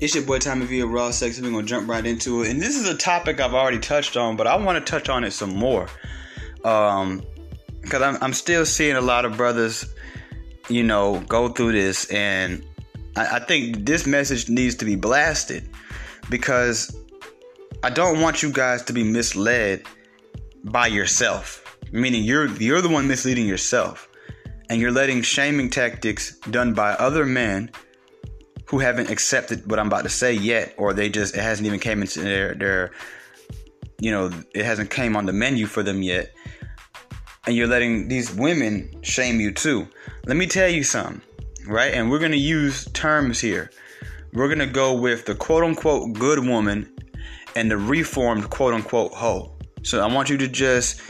It's your boy Tommy V of Raw Sex. We're gonna jump right into it, and this is a topic I've already touched on, but I want to touch on it some more, um, because I'm I'm still seeing a lot of brothers, you know, go through this, and I, I think this message needs to be blasted because I don't want you guys to be misled by yourself, meaning you're you're the one misleading yourself, and you're letting shaming tactics done by other men who haven't accepted what I'm about to say yet, or they just it hasn't even came into their their you know it hasn't came on the menu for them yet, and you're letting these women shame you too. Let me tell you something, right? And we're gonna use terms here. We're gonna go with the quote unquote good woman and the reformed quote unquote hoe. So I want you to just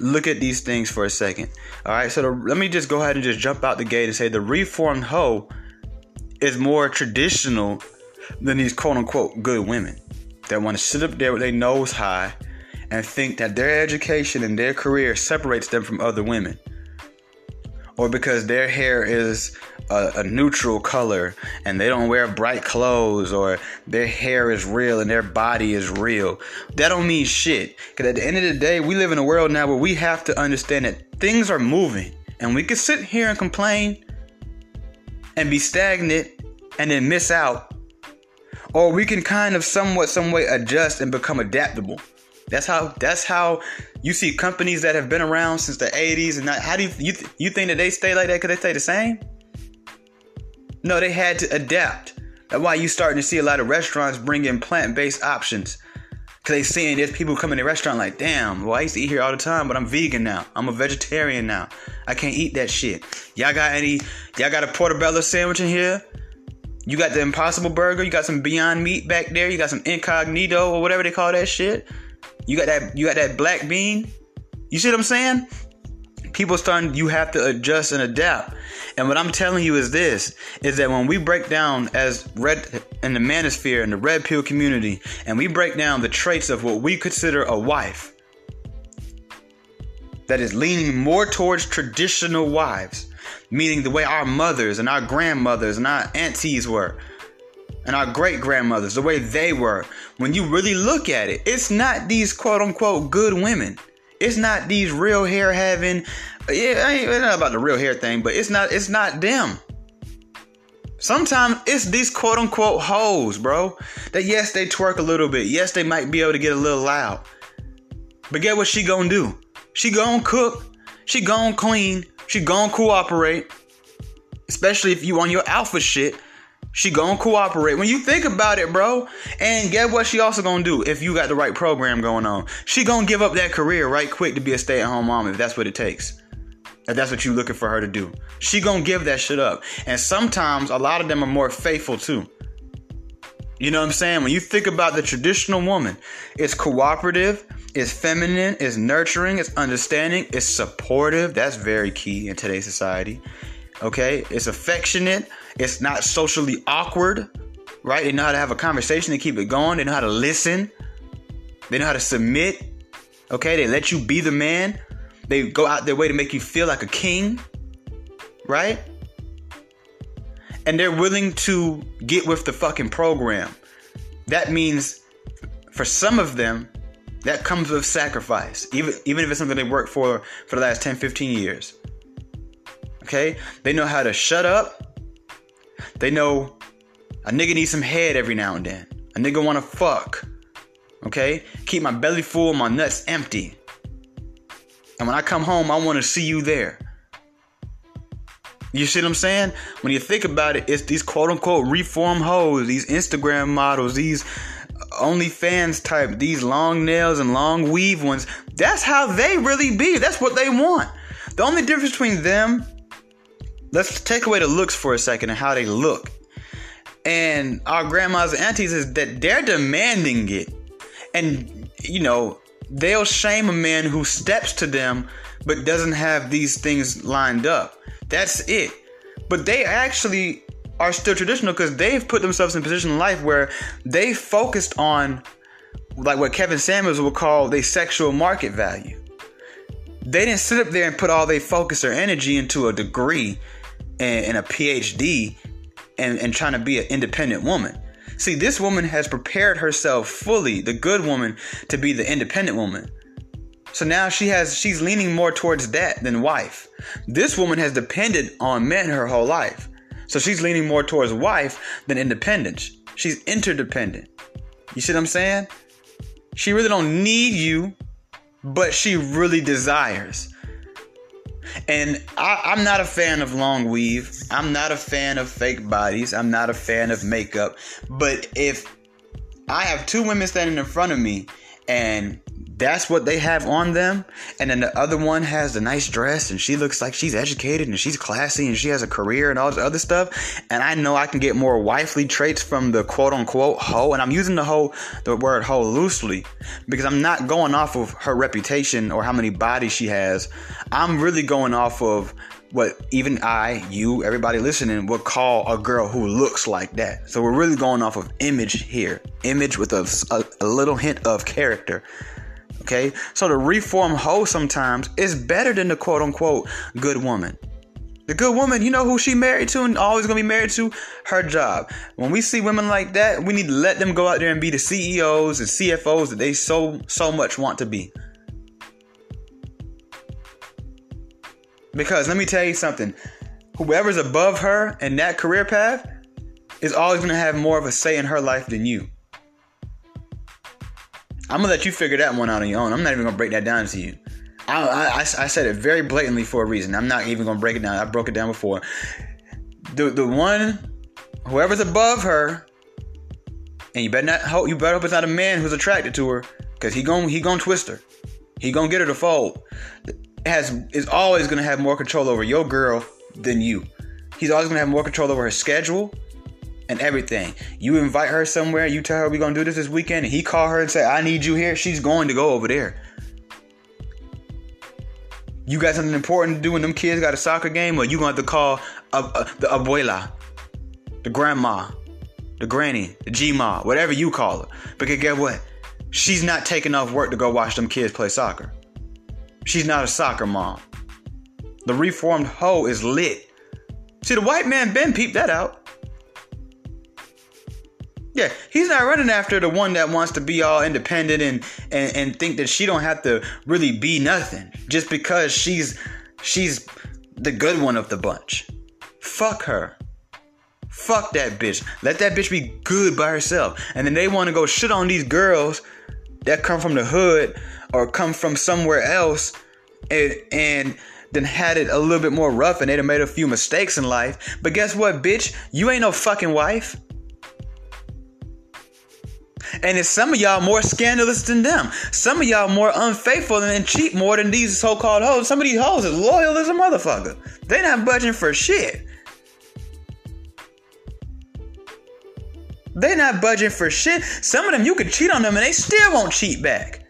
look at these things for a second. All right, so the, let me just go ahead and just jump out the gate and say the reformed hoe is more traditional than these quote unquote good women that want to sit up there with their nose high and think that their education and their career separates them from other women. Or because their hair is a, a, neutral color and they don't wear bright clothes or their hair is real and their body is real. That don't mean shit. Because at the end of the day, we live in a world now where we have to understand that things are moving. And we can sit here and complain and be stagnant and then miss out. Or we can kind of somewhat, some way adjust and become adaptable. That's how. That's how you see companies that have been around since the '80s, and not, how do you you, you think that they stay like that because they stay the same? No, they had to adapt. That's why you starting to see a lot of restaurants bring in plant-based options. Cause they seeing there's people coming to the restaurant like, damn, well I used to eat here all the time, but I'm vegan now. I'm a vegetarian now. I can't eat that shit. Y'all got any? Y'all got a portobello sandwich in here? You got the Impossible Burger. You got some Beyond Meat back there. You got some Incogmeato or whatever they call that shit. You got that. You got that black bean. You see what I'm saying? People starting. You have to adjust and adapt. And what I'm telling you is this: is that when we break down as red in the manosphere and the red pill community, and we break down the traits of what we consider a wife, that is leaning more towards traditional wives meaning the way our mothers and our grandmothers and our aunties were and our great grandmothers, the way they were. When you really look at it, it's not these quote unquote good women. It's not these real hair having. Yeah, I ain't not about the real hair thing, but it's not. It's not them. Sometimes it's these quote unquote hoes, bro. That yes, they twerk a little bit. Yes, they might be able to get a little loud. But get what she gonna do? She gonna cook. She gonna clean. She gonna cooperate. Especially if you on your alpha shit. She gonna cooperate. When you think about it, bro. And get what she also gonna do if you got the right program going on. She gonna give up that career right quick to be a stay-at-home mom if that's what it takes. If that's what you looking for her to do. She gonna give that shit up. And sometimes a lot of them are more faithful too. You know what I'm saying? When you think about the traditional woman, it's cooperative, it's feminine, it's nurturing, it's understanding, it's supportive. That's very key in today's society. Okay? It's affectionate, it's not socially awkward, right? They know how to have a conversation and keep it going, they know how to listen, they know how to submit. Okay? They let you be the man. They go out their way to make you feel like a king, right? And they're willing to get with the fucking program. That means for some of them, that comes with sacrifice, even even if it's something they worked for for the last 10, 15 years. Okay? They know how to shut up. They know a nigga needs some head every now and then. A nigga wanna fuck. Okay? Keep my belly full, my nuts empty. And when I come home, I wanna see you there. You see what I'm saying? When you think about it, it's these quote unquote reform hoes, these Instagram models, these OnlyFans type, these long nails and long weave ones. That's how they really be. That's what they want. The only difference between them, let's take away the looks for a second and how they look. And our grandmas and aunties is that they're demanding it. And, you know, they'll shame a man who steps to them but doesn't have these things lined up. That's it. But they actually are still traditional because they've put themselves in a position in life where they focused on like what Kevin Samuels would call the sexual market value. They didn't sit up there and put all their focus or energy into a degree and, and a PhD and, and trying to be an independent woman. See, this woman has prepared herself fully, the good woman, to be the independent woman. So now she has she's leaning more towards that than wife. This woman has depended on men her whole life. So she's leaning more towards wife than independence. She's interdependent. You see what I'm saying? She really don't need you, but she really desires. And I, am not a fan of long weave. I'm not a fan of fake bodies. I'm not a fan of makeup. But if I have two women standing in front of me and that's what they have on them. And then the other one has the nice dress and she looks like she's educated and she's classy and she has a career and all this other stuff. And I know I can get more wifely traits from the quote unquote hoe. And I'm using the hoe, the word hoe loosely because I'm not going off of her reputation or how many bodies she has. I'm really going off of what even I, you, everybody listening would call a girl who looks like that. So we're really going off of image here, image with a, a, a little hint of character. Okay, so the reform hoe sometimes is better than the quote unquote good woman. The good woman, you know who she married to and always gonna be married to? Her job. When we see women like that, we need to let them go out there and be the CEOs and CFOs that they so so much want to be. Because let me tell you something. Whoever's above her in that career path is always gonna have more of a say in her life than you. I'm gonna let you figure that one out on your own. I'm not even gonna break that down to you. I, I, I said it very blatantly for a reason. I'm not even gonna break it down. I broke it down before. The the one, whoever's above her, and you better not hope you better hope it's not a man who's attracted to her, cause he gon' he gon' twist her. He gonna get her to fold. Has is always gonna have more control over your girl than you. He's always gonna have more control over her schedule and everything. You invite her somewhere, you tell her we're gonna do this this weekend, and he call her and say, "I need you here." She's going to go over there. You got something important to do when them kids got a soccer game, or you gonna have to call a, a, the abuela, the grandma, the granny, the G-ma, whatever you call her. Because guess what? She's not taking off work to go watch them kids play soccer. She's not a soccer mom. The reformed hoe is lit. See, the white man Ben peeped that out. Yeah, he's not running after the one that wants to be all independent and, and and think that she don't have to really be nothing just because she's she's the good one of the bunch. Fuck her. Fuck that bitch. Let that bitch be good by herself. And then they want to go shit on these girls that come from the hood or come from somewhere else and and then had it a little bit more rough and they'd have made a few mistakes in life. But guess what, bitch? You ain't no fucking wife. And it's some of y'all more scandalous than them. Some of y'all more unfaithful and cheat more than these so-called hoes. Some of these hoes is loyal as a motherfucker. They not budging for shit. They not budging for shit. Some of them you could cheat on them and they still won't cheat back.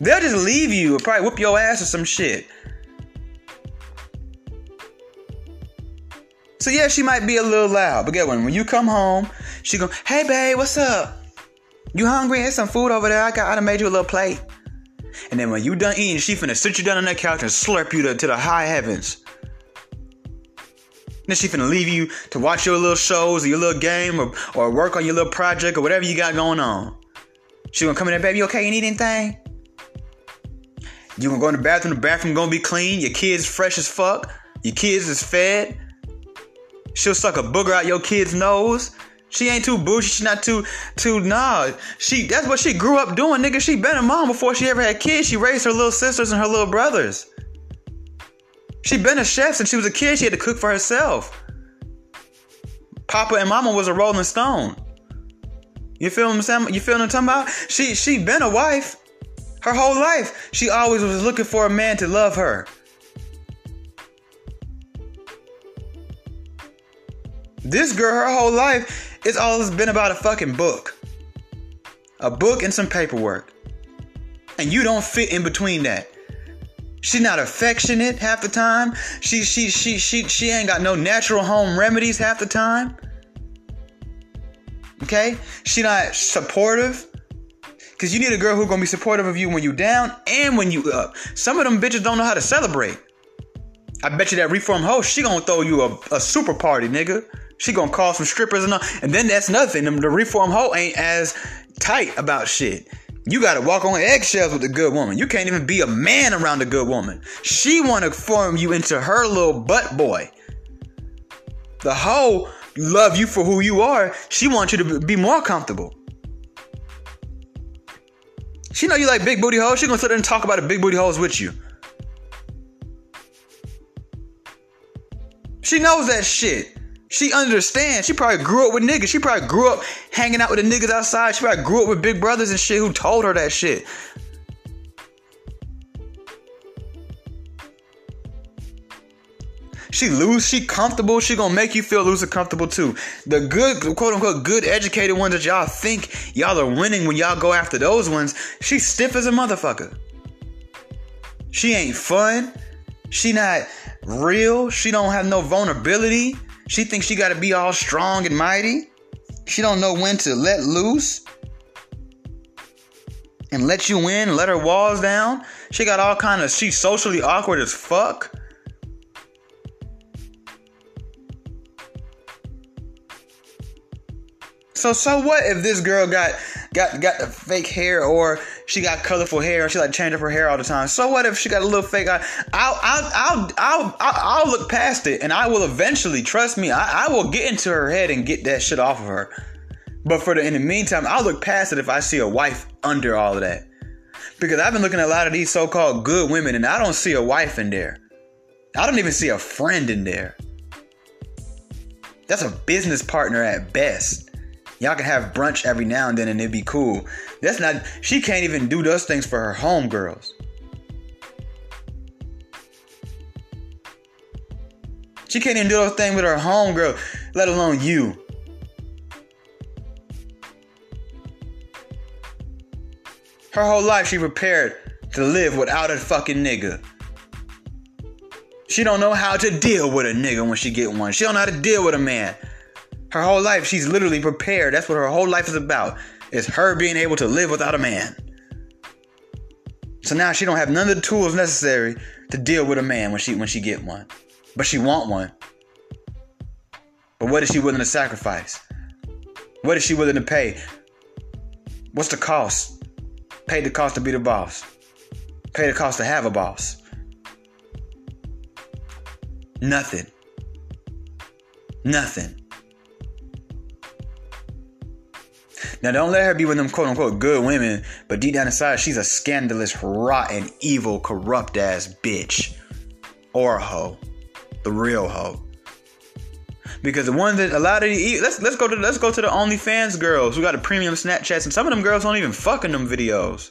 They'll just leave you or probably whoop your ass or some shit. So yeah, she might be a little loud, but get one. When you come home, she go, "Hey babe, what's up?" You hungry? There's some food over there. I got I made you a little plate. And then when you done eating, she finna sit you down on that couch and slurp you to, to the high heavens. Then she finna leave you to watch your little shows or your little game or, or work on your little project or whatever you got going on. She gonna come in there, baby, okay, you need anything? You gonna go in the bathroom, the bathroom gonna be clean, your kids fresh as fuck, your kids is fed. She'll suck a booger out your kid's nose. She ain't too bougie. She not too too nah. She that's what she grew up doing, nigga. She been a mom before she ever had kids. She raised her little sisters and her little brothers. She been a chef since she was a kid. She had to cook for herself. Papa and Mama was a Rolling Stone. You feel what I'm saying? You feel what I'm talking about? She she been a wife. Her whole life, she always was looking for a man to love her. This girl, her whole life, it's all been about a fucking book. A book and some paperwork. And you don't fit in between that. She's not affectionate half the time. She she she she she ain't got no natural home remedies half the time. Okay? She not supportive. Cause you need a girl who's gonna be supportive of you when you down and when you up. Some of them bitches don't know how to celebrate. I bet you that reform host, she gonna throw you a, a super party, nigga. She gonna call some strippers and all. And then that's nothing. The reform hoe ain't as tight about shit. You gotta walk on eggshells with a good woman. You can't even be a man around a good woman. She wanna form you into her little butt boy. The hoe love you for who you are. She wants you to be more comfortable. She know you like big booty hoes. She gonna sit there and talk about the big booty hoes with you. She knows that shit. She understands. She probably grew up with niggas. She probably grew up hanging out with the niggas outside. She probably grew up with big brothers and shit who told her that shit. She loose, she comfortable, she gonna make you feel loose and comfortable too. The good, quote unquote, good educated ones that y'all think y'all are winning when y'all go after those ones, she stiff as a motherfucker. She ain't fun. She not real. She don't have no vulnerability. She thinks she gotta be all strong and mighty. She don't know when to let loose and let you in, let her walls down. She got all kind of she's socially awkward as fuck. So so what if this girl got got got the fake hair or she got colorful hair or she like change up her hair all the time? So what if she got a little fake? I'll I'll I'll I'll, I'll, look past it and I will eventually trust me. I, I will get into her head and get that shit off of her. But for the in the meantime, I'll look past it if I see a wife under all of that. Because I've been looking at a lot of these so-called good women and I don't see a wife in there. I don't even see a friend in there. That's a business partner at best. Y'all can have brunch every now and then and it'd be cool. That's not, she can't even do those things for her homegirls. She can't even do those things with her homegirl, let alone you. Her whole life she prepared to live without a fucking nigga. She don't know how to deal with a nigga when she get one. She don't know how to deal with a man. Her whole life, she's literally prepared. That's what her whole life is about. Is her being able to live without a man. So now she don't have none of the tools necessary to deal with a man when she when she get one. But she want one. But what is she willing to sacrifice? What is she willing to pay? What's the cost? Pay the cost to be the boss. Pay the cost to have a boss. Nothing. Nothing. Now, don't let her be of them quote unquote good women, but deep down inside, she's a scandalous, rotten, evil, corrupt ass bitch. Or a hoe. The real hoe. Because the one that a lot of the let's let's go to let's go to the OnlyFans girls who got a premium Snapchats and some of them girls don't even fucking them videos.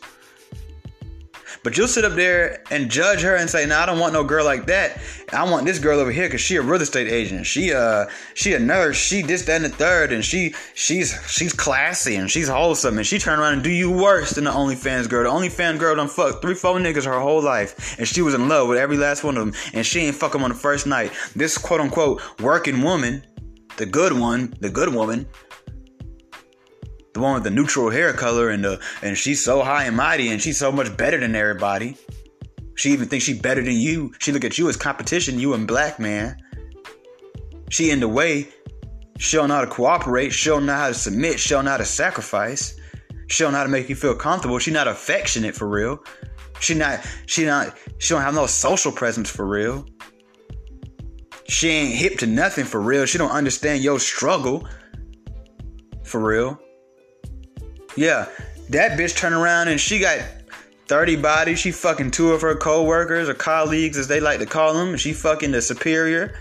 But you'll sit up there and judge her and say, "No, nah, I don't want no girl like that. I want this girl over here because she a real estate agent. She uh she a nurse. She this that and the third, and she she's she's classy and she's wholesome and she turn around and do you worse than the OnlyFans girl. The OnlyFans girl done fucked three four niggas her whole life, and she was in love with every last one of them, and she ain't fuck them on the first night. This quote unquote working woman, the good one, the good woman, the one with the neutral hair color and the and she's so high and mighty and she's so much better than everybody. She even thinks she's better than you. She look at you as competition, you and black man. She in the way. She don't know how to cooperate. She don't know how to submit. She don't know how to sacrifice. She don't know how to make you feel comfortable. She not affectionate for real. She not. She not. She don't have no social presence for real. She ain't hip to nothing for real. She don't understand your struggle for real. Yeah, that bitch turned around and she got 30 bodies. She fucking two of her co-workers or colleagues, as they like to call them. She fucking the superior,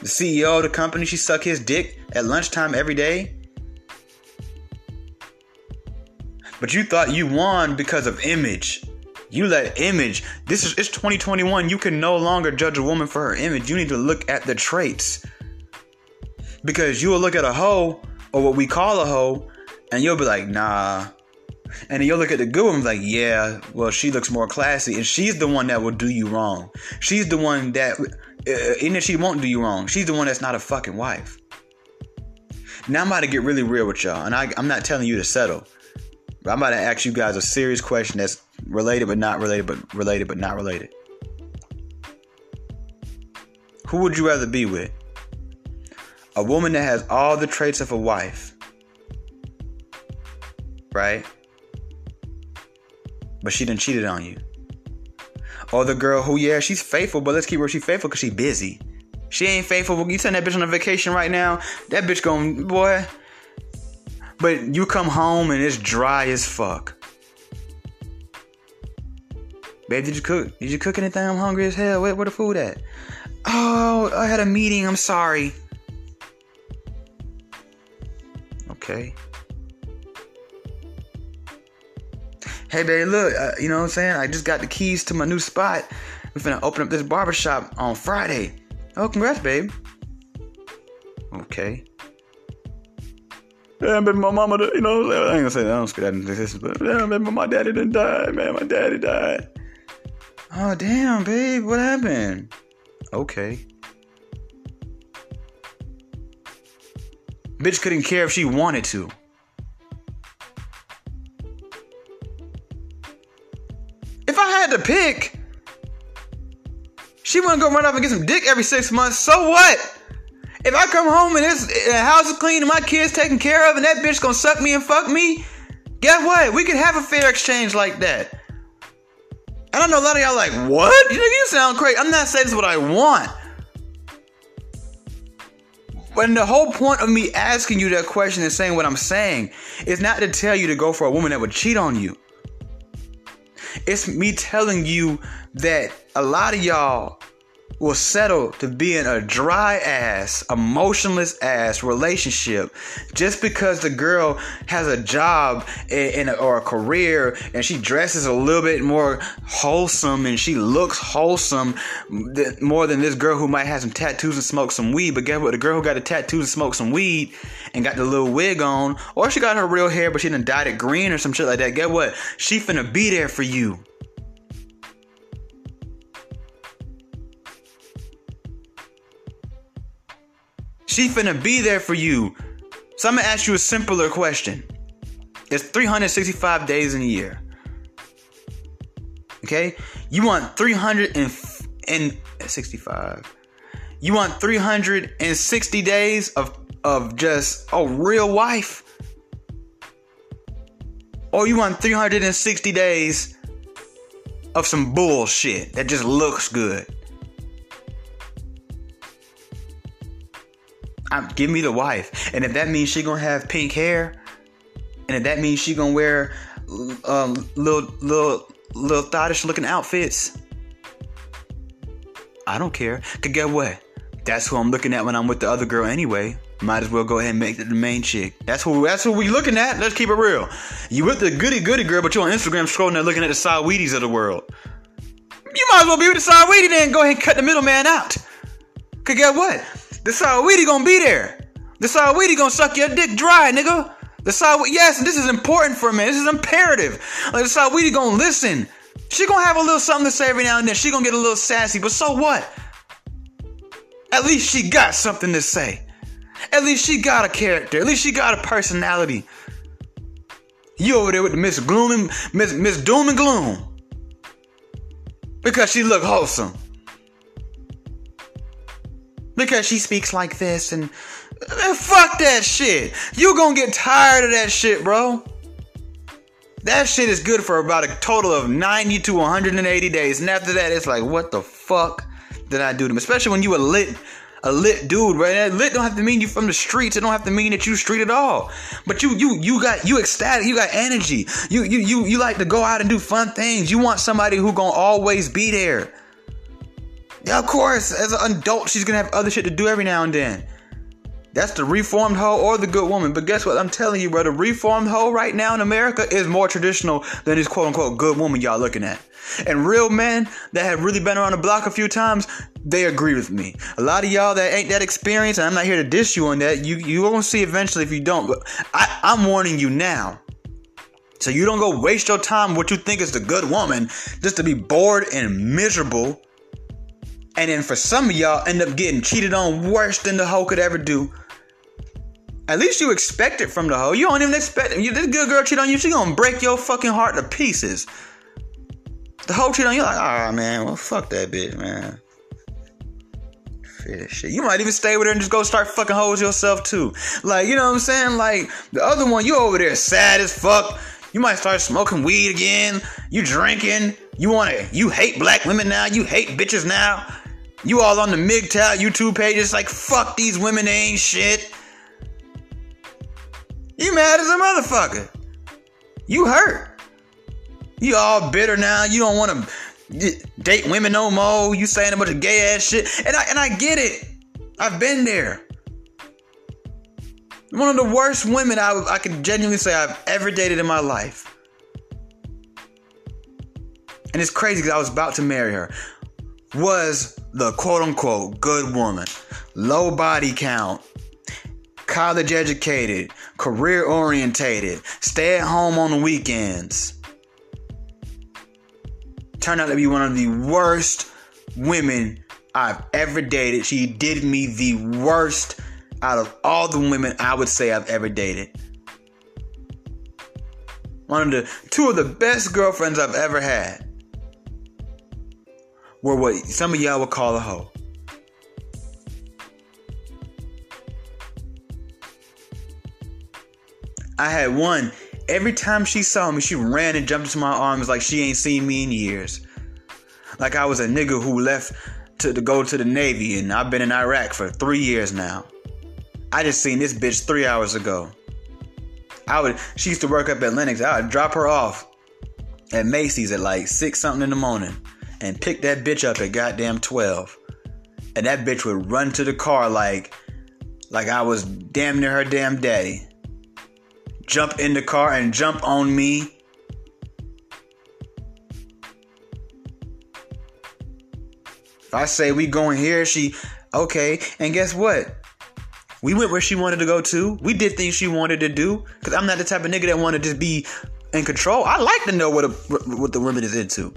the CEO of the company. She suck his dick at lunchtime every day. But you thought you won because of image. You let image. This is it's 2021. You can no longer judge a woman for her image. You need to look at the traits. Because you will look at a hoe or what we call a hoe and you'll be like, nah. And then you'll look at the good one like, yeah, well, she looks more classy. And she's the one that will do you wrong. She's the one that, uh, even if she won't do you wrong, she's the one that's not a fucking wife. Now I'm about to get really real with y'all. And I, I'm not telling you to settle. But I'm about to ask you guys a serious question that's related but not related, but related but not related. Who would you rather be with? A woman that has all the traits of a wife, right? But she done cheated on you. Or the girl who, yeah, she's faithful, but let's keep her she faithful because she busy. She ain't faithful. You send that bitch on a vacation right now. That bitch going, boy. But you come home and it's dry as fuck. Babe, did you cook? Did you cook anything? I'm hungry as hell. Where, where the food at? Oh, I had a meeting. I'm sorry. Okay. Hey, babe, look, uh, you know what I'm saying? I just got the keys to my new spot. We're finna open up this barbershop on Friday. Oh, congrats, babe. Okay. Yeah, baby, my mama, you know, I ain't gonna say that. I don't scare that into this, but yeah, baby, my daddy didn't die, man. My daddy died. Oh, damn, babe, what happened? Okay. Bitch couldn't care if she wanted to. To pick, she wanna go run off and get some dick every six months. So what? If I come home and this house is clean and my kids taken care of and that bitch gonna suck me and fuck me, guess what? We can have a fair exchange like that. And I know a lot of y'all like, what? You you sound crazy. I'm not saying this is what I want. But the whole point of me asking you that question and saying what I'm saying is not to tell you to go for a woman that would cheat on you. It's me telling you that a lot of y'all will settle to be in a dry ass, emotionless ass relationship just because the girl has a job in, a, or a career and she dresses a little bit more wholesome and she looks wholesome more than this girl who might have some tattoos and smoke some weed. But guess what? The girl who got the tattoos and smoke some weed and got the little wig on, or she got her real hair but she done dyed it green or some shit like that. Get what? She finna be there for you. She finna be there for you. So I'm gonna ask you a simpler question. It's 365 days in a year. Okay? You want 365. You want 360 days of of just a real wife? Or you want 360 days of some bullshit that just looks good? I'm, give me the wife. And if that means she gonna have pink hair, and if that means she gonna wear um, little little little thottish looking outfits, I don't care. Cause get what? That's who I'm looking at when I'm with the other girl anyway. Might as well go ahead and make it the main chick. That's who that's who we looking at. Let's keep it real. You with the goody goody girl, but you're on Instagram scrolling and looking at the Saweeties of the world. You might as well be with the Saweetie then go ahead and cut the middleman out. Cause get what? The Saweetie gonna be there. The Saweetie gonna suck your dick dry, nigga. The Saweetie, yes, this is important for me. This is imperative. Like the Saweetie gonna listen. She gonna have a little something to say every now and then. She gonna get a little sassy, but so what? At least she got something to say. At least she got a character. At least she got a personality. You over there with Miss Gloom and Miss Miss Doom and Gloom. Because she look wholesome because she speaks like this and man, fuck that shit. You gonna get tired of that shit, bro. That shit is good for about a total of 90 to 180 days. And after that, it's like, what the fuck did I do to him? Especially when you a lit, a lit dude, right? That lit don't have to mean you from the streets. It don't have to mean that you street at all. But you, you, you got, you ecstatic. You got energy. You, you, you, you like to go out and do fun things. You want somebody who gonna always be there. Yeah, of course. As an adult, she's gonna have other shit to do every now and then. That's the reformed hoe or the good woman. But guess what? I'm telling you, bro, the reformed hoe right now in America is more traditional than this quote unquote good woman y'all looking at. And real men that have really been around the block a few times, they agree with me. A lot of y'all that ain't that experienced, and I'm not here to diss you on that. You you gonna see eventually if you don't. But I, I'm warning you now. So you don't go waste your time what you think is the good woman just to be bored and miserable and then for some of y'all end up getting cheated on worse than the hoe could ever do. At least you expect it from the hoe. You don't even expect it. You, this good girl cheat on you, she gonna break your fucking heart to pieces. The hoe cheat on you, like, ah man, well fuck that bitch, man. Shit. You might even stay with her and just go start fucking hoes yourself too. Like, you know what I'm saying? Like the other one, you over there sad as fuck. You might start smoking weed again. You drinking. You wanna you hate black women now. You hate bitches now. You all on the MGTOW YouTube pages like fuck these women they ain't shit. You mad as a motherfucker. You hurt. You all bitter now. You don't want to date women no more. You saying a bunch of gay ass shit. And I and I get it. I've been there. One of the worst women I, I can genuinely say I've ever dated in my life. And it's crazy because I was about to marry her. Was the quote unquote good woman, low body count, college educated, career orientated, stay at home on the weekends. Turned out to be one of the worst women I've ever dated. She did me the worst out of all the women I would say I've ever dated. One of the two of the best girlfriends I've ever had were what some of y'all would call a hoe. I had one. Every time she saw me, she ran and jumped into my arms like she ain't seen me in years. Like I was a nigga who left to, to go to the Navy and I've been in Iraq for three years now. I just seen this bitch three hours ago. I would she used to work up at Lenox. I would drop her off at Macy's at like six something in the morning and pick that bitch up at goddamn twelve. And that bitch would run to the car like like I was damn near her damn daddy jump in the car and jump on me. If I say we going here, she okay. And guess what? We went where she wanted to go to. We did things she wanted to do. Cause I'm not the type of nigga that want to just be in control. I like to know what a, what the woman is into.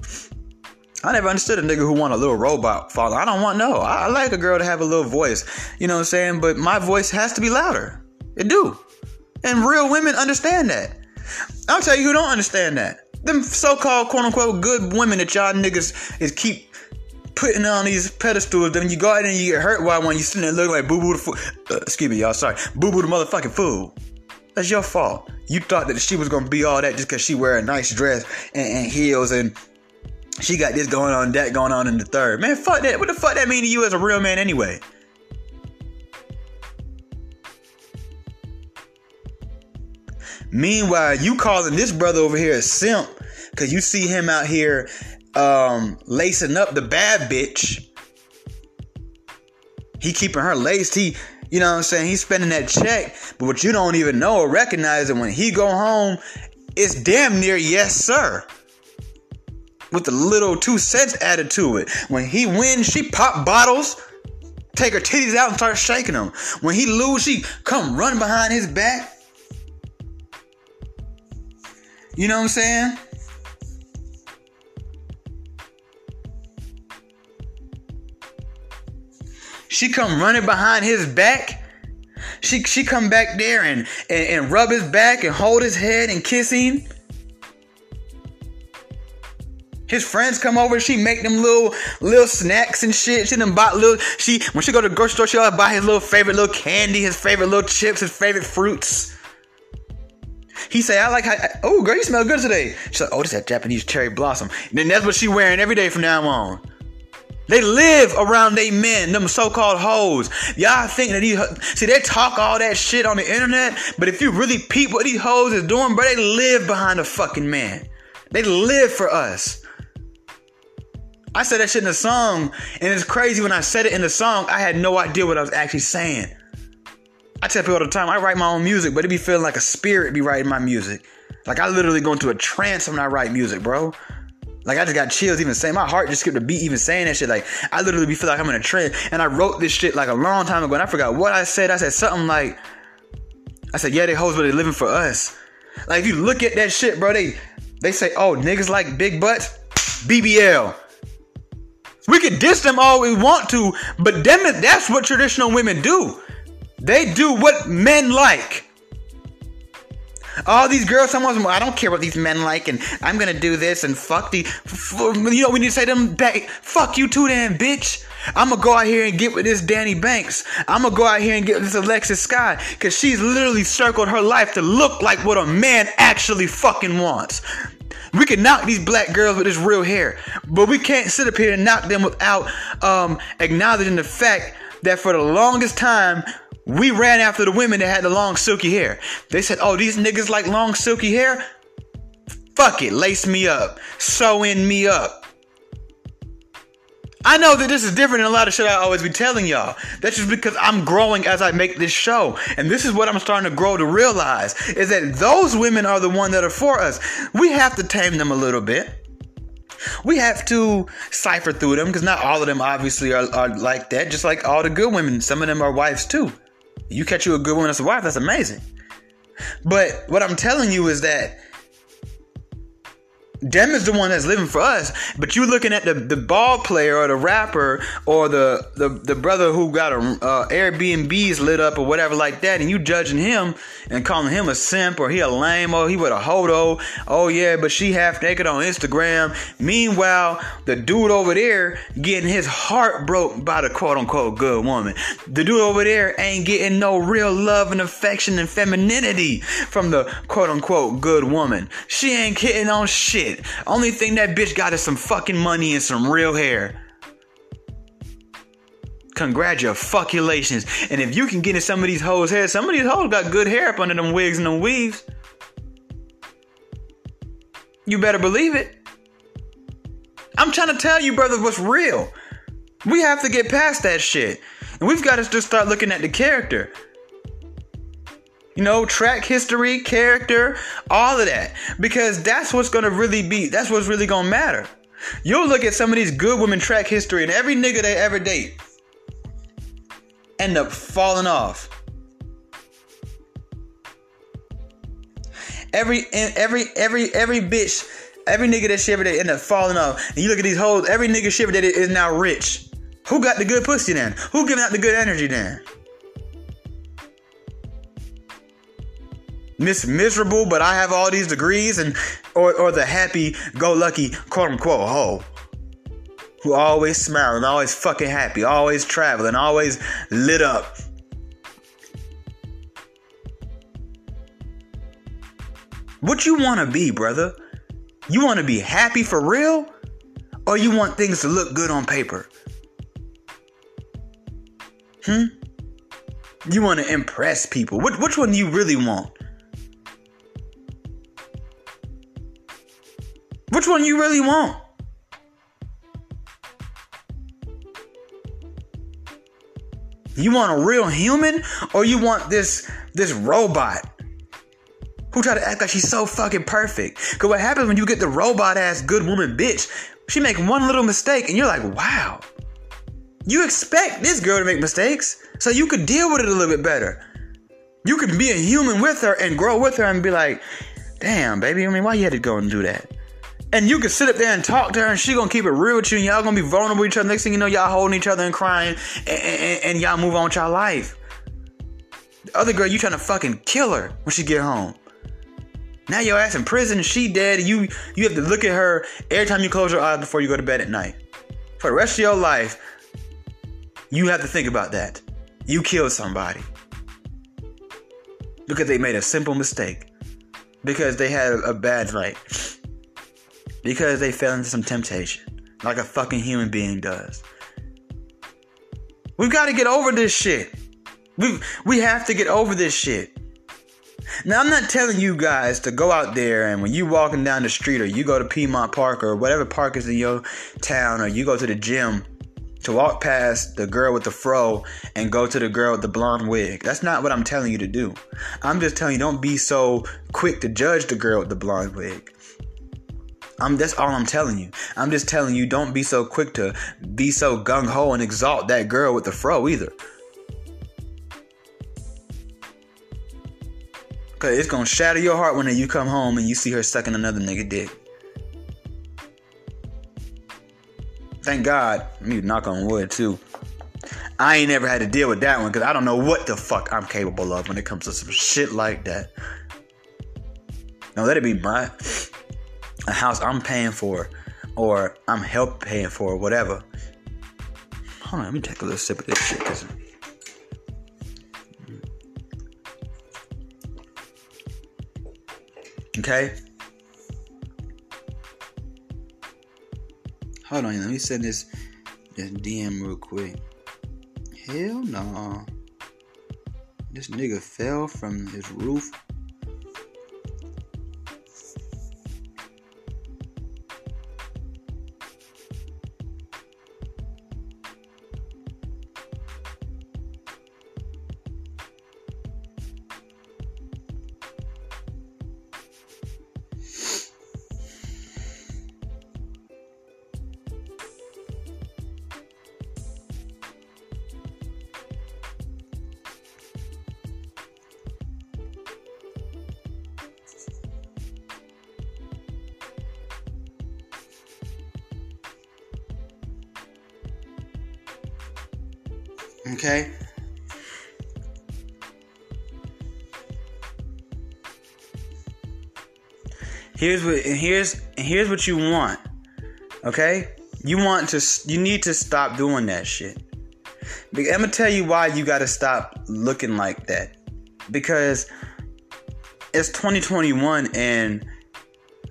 I never understood a nigga who want a little robot father. I don't want no. I, I like a girl to have a little voice. You know what I'm saying? But my voice has to be louder. It do. And real women understand that. I'll tell you who don't understand that. Them so-called quote-unquote good women that y'all niggas is keep putting on these pedestals. Then you go out and you get hurt while when you sitting there looking like boo boo the fool. Uh, excuse me, y'all. Sorry, boo boo the motherfucking fool. That's your fault. You thought that she was gonna be all that just cause she wear a nice dress and, and heels and she got this going on, that going on in the third. Man, fuck that. What the fuck that mean to you as a real man anyway? Meanwhile, you calling this brother over here a simp because you see him out here um, lacing up the bad bitch. He keeping her laced. He, you know what I'm saying? He's spending that check. But what you don't even know or recognize that when he go home, it's damn near yes, sir. With a little two cents added to it. When he wins, she pop bottles, take her titties out and start shaking them. When he lose, she come run behind his back You know what I'm saying? She come running behind his back. She she come back there and, and, and rub his back and hold his head and kiss him. His friends come over, she make them little little snacks and shit. She done bought little she when she go to the grocery store, she always buy his little favorite little candy, his favorite little chips, his favorite fruits. He say, I like how, oh, girl, you smell good today. She's like, oh, this is that Japanese cherry blossom. And then that's what she wearing every day from now on. They live around they men, them so-called hoes. Y'all think that these, see, they talk all that shit on the internet, but if you really peep what these hoes is doing, bro, they live behind a fucking man. They live for us. I said that shit in the song, and it's crazy when I said it in the song, I had no idea what I was actually saying. I tell people all the time, I write my own music, but it be feeling like a spirit be writing my music. Like I literally go into a trance when I write music, bro. Like I just got chills even saying my heart just skipped a beat even saying that shit. Like I literally be feel like I'm in a trance. And I wrote this shit like a long time ago and I forgot what I said. I said something like I said, yeah, they hoes, but they living for us. Like if you look at that shit, bro, they they say, oh, niggas like big butts, BBL. We can diss them all we want to, but them that's what traditional women do. They do what men like. All these girls, I don't care what these men like, and I'm gonna do this and fuck the. F- you know, need to say them back, fuck you too, damn bitch. I'm gonna go out here and get with this Danny Banks. I'm gonna go out here and get with this Alexis Scott, cause she's literally circled her life to look like what a man actually fucking wants. We can knock these black girls with this real hair, but we can't sit up here and knock them without um, acknowledging the fact that for the longest time we ran after the women that had the long silky hair. They said, "Oh, these niggas like long silky hair. Fuck it, lace me up, sew in me up." I know that this is different than a lot of shit I always be telling y'all. That's just because I'm growing as I make this show. And this is what I'm starting to grow to realize is that those women are the one that are for us. We have to tame them a little bit. We have to cipher through them because not all of them obviously are, are like that. Just like all the good women, some of them are wives too. You catch you a good woman as a wife, that's amazing. But what I'm telling you is that them is the one that's living for us. But you looking at the, the ball player or the rapper or the the, the brother who got a uh, Airbnb's lit up or whatever like that, and you judging him and calling him a simp or he a lame or he with a hodo. Oh yeah, but she half naked on Instagram. Meanwhile, the dude over there getting his heart broke by the quote unquote good woman. The dude over there ain't getting no real love and affection and femininity from the quote unquote good woman. She ain't getting on shit Only thing that bitch got is some fucking money and some real hair. Congratulations. And if you can get in some of these hoes' hair, some of these hoes got good hair up under them wigs and them weaves. You better believe it. I'm trying to tell you, brother, what's real. We have to get past that shit. And we've got to just start looking at the character. You know, track history, character, all of that. Because that's what's gonna really be, that's what's really gonna matter. You'll look at some of these good women track history and every nigga they ever date end up falling off. Every every every every bitch, every nigga that ever date end up falling off. And you look at these hoes, every nigga she that is now rich. Who got the good pussy then? Who giving out the good energy then? Miss miserable, but I have all these degrees, and or or the happy go lucky quote unquote hoe who always smiling, always fucking happy, always traveling, always lit up. What you want to be, brother? You want to be happy for real? Or you want things to look good on paper? Hmm? You want to impress people. Which, which one do you really want? Which one you really want? You want a real human or you want this this robot who try to act like she's so fucking perfect? Cause what happens when you get the robot ass good woman bitch, she make one little mistake and you're like, wow. You expect this girl to make mistakes so you could deal with it a little bit better. You could be a human with her and grow with her and be like, damn, baby, I mean, why you had to go and do that? And you can sit up there and talk to her, and she gonna keep it real with you, and y'all gonna be vulnerable with each other. Next thing you know, y'all holding each other and crying, and, and, and y'all move on with y'all life. The other girl, you trying to fucking kill her when she get home. Now your ass in prison, she dead. You you have to look at her every time you close your eyes before you go to bed at night. For the rest of your life, you have to think about that. You killed somebody because they made a simple mistake because they had a bad night because they fell into some temptation, like a fucking human being does. We've got to get over this shit. We we have to get over this shit. Now I'm not telling you guys to go out there and when you walking down the street or you go to Piedmont Park or whatever park is in your town or you go to the gym to walk past the girl with the fro and go to the girl with the blonde wig. That's not what I'm telling you to do. I'm just telling you don't be so quick to judge the girl with the blonde wig. I'm that's all I'm telling you. I'm just telling you don't be so quick to be so gung ho and exalt that girl with the fro either. Cause it's gonna shatter your heart when you come home and you see her sucking another nigga dick. Thank God, me knock on wood too. I ain't never had to deal with that one because I don't know what the fuck I'm capable of when it comes to some shit like that. Now let it be my a house I'm paying for, or I'm help paying for, whatever. Hold on, let me take a little sip of this shit. Cause okay. Hold on, let me send this this DM real quick. Hell no. Nah. This nigga fell from his roof Okay? Here's what here's here's what you want. Okay? You want to you need to stop doing that shit. I'm gonna tell you why you gotta stop looking like that. Because it's 2021 and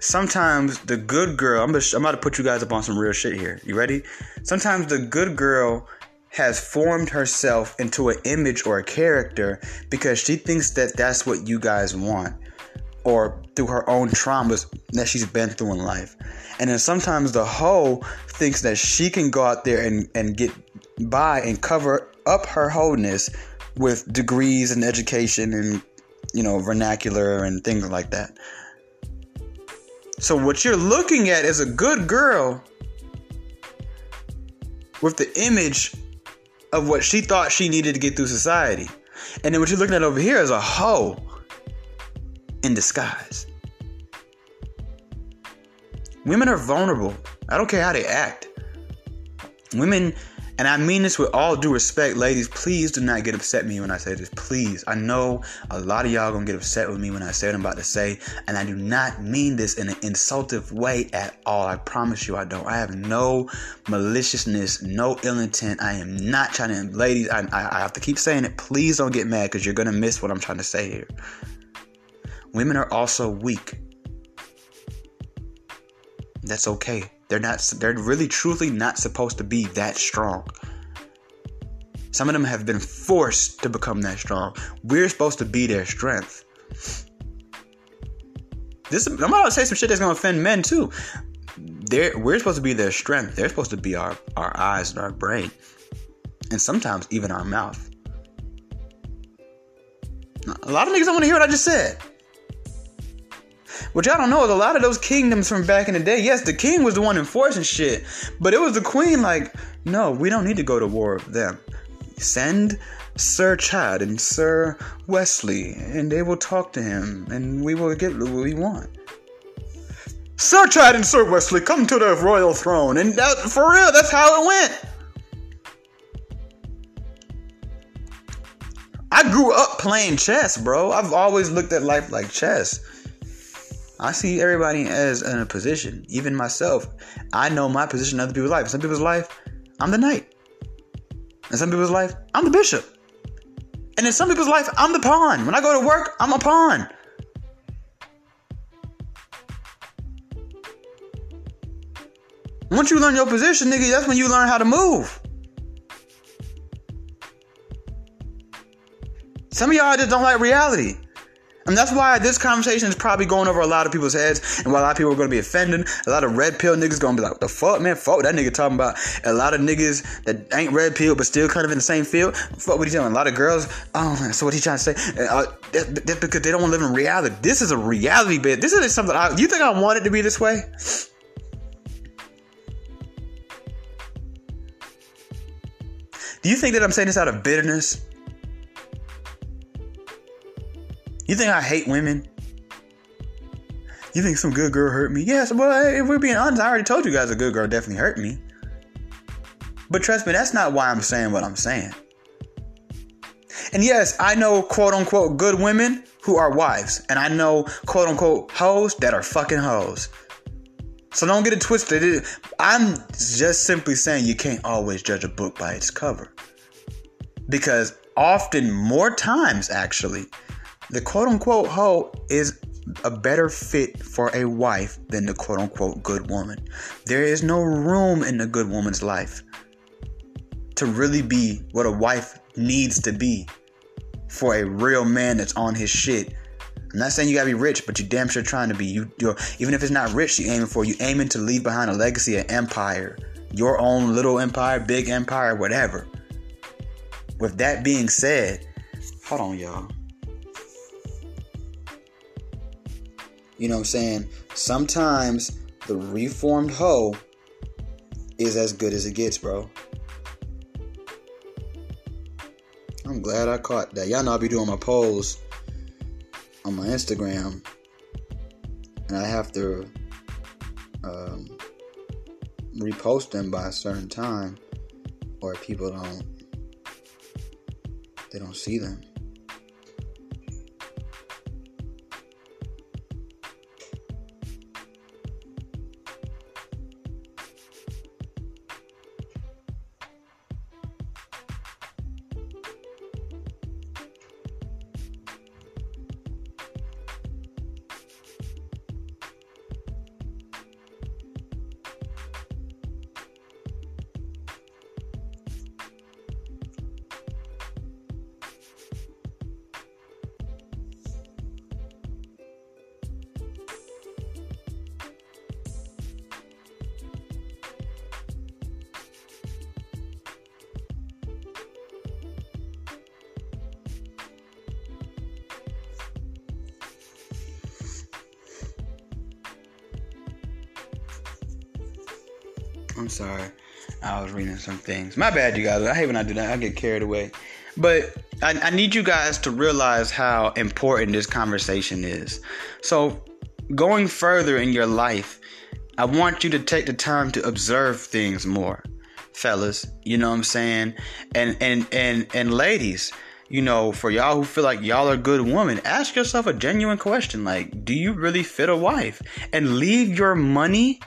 sometimes the good girl, I'm, gonna, I'm about to put you guys up on some real shit here. You ready? Sometimes the good girl has formed herself into an image or a character because she thinks that that's what you guys want or through her own traumas that she's been through in life. And then sometimes the hoe thinks that she can go out there and, and get by and cover up her wholeness with degrees and education and, you know, vernacular and things like that. So what you're looking at is a good girl with the image of what she thought she needed to get through society. And then what you're looking at over here is a hoe in disguise. Women are vulnerable. I don't care how they act. Women and I mean this with all due respect, ladies. Please do not get upset with me when I say this. Please. I know a lot of y'all are gonna get upset with me when I say what I'm about to say, and I do not mean this in an insultive way at all. I promise you, I don't. I have no maliciousness, no ill intent. I am not trying to. Ladies, I, I, I have to keep saying it. Please don't get mad because you're gonna miss what I'm trying to say here. Women are also weak. That's okay. They're not they're really truly not supposed to be that strong. Some of them have been forced to become that strong. We're supposed to be their strength. This I'm about to say some shit that's gonna offend men too. They're, we're supposed to be their strength. They're supposed to be our, our eyes and our brain. And sometimes even our mouth. A lot of niggas don't want to hear what I just said. What y'all don't know is a lot of those kingdoms from back in the day, yes, the king was the one enforcing shit, but it was the queen like, no, we don't need to go to war with them. Send Sir Chad and Sir Wesley, and they will talk to him, and we will get what we want. Sir Chad and Sir Wesley come to the royal throne, and that, for real, that's how it went. I grew up playing chess, bro. I've always looked at life like chess. I see everybody as in a position, even myself. I know my position in other people's life. Some people's life, I'm the knight. In some people's life, I'm the bishop. And in some people's life, I'm the pawn. When I go to work, I'm a pawn. Once you learn your position, nigga, that's when you learn how to move. Some of y'all just don't like reality. And that's why this conversation is probably going over a lot of people's heads, and why a lot of people are going to be offended. A lot of red pill niggas going to be like, the fuck, man? Fuck that nigga talking about." A lot of niggas that ain't red pill but still kind of in the same field. Fuck what he telling. A lot of girls. Oh, man, so what he trying to say? Uh, that, that's because they don't want to live in reality. This is a reality bit. This isn't something. I, you think I want it to be this way? Do you think that I'm saying this out of bitterness? You think I hate women? You think some good girl hurt me? Yes, well, if we're being honest, I already told you guys a good girl definitely hurt me. But trust me, that's not why I'm saying what I'm saying. And yes, I know quote unquote good women who are wives, and I know quote unquote hoes that are fucking hoes. So don't get it twisted. I'm just simply saying you can't always judge a book by its cover. Because often, more times actually, the quote unquote hoe is a better fit for a wife than the quote unquote good woman. There is no room in the good woman's life to really be what a wife needs to be for a real man that's on his shit. I'm not saying you gotta be rich, but you damn sure trying to be. You, you even if it's not rich, you aiming for. You aiming to leave behind a legacy, an empire, your own little empire, big empire, whatever. With that being said, hold on, y'all. You know what I'm saying? Sometimes the reformed hoe is as good as it gets, bro. I'm glad I caught that. Y'all know I'll be doing my polls on my Instagram, and I have to um, repost them by a certain time, or people don't they don't see them. I'm sorry. I was reading some things. My bad, you guys. I hate when I do that. I get carried away. But I, I need you guys to realize how important this conversation is. So, going further in your life, I want you to take the time to observe things more, fellas. You know what I'm saying? And and and and ladies, you know, for y'all who feel like y'all are good women, ask yourself a genuine question like, do you really fit a wife? And leave your money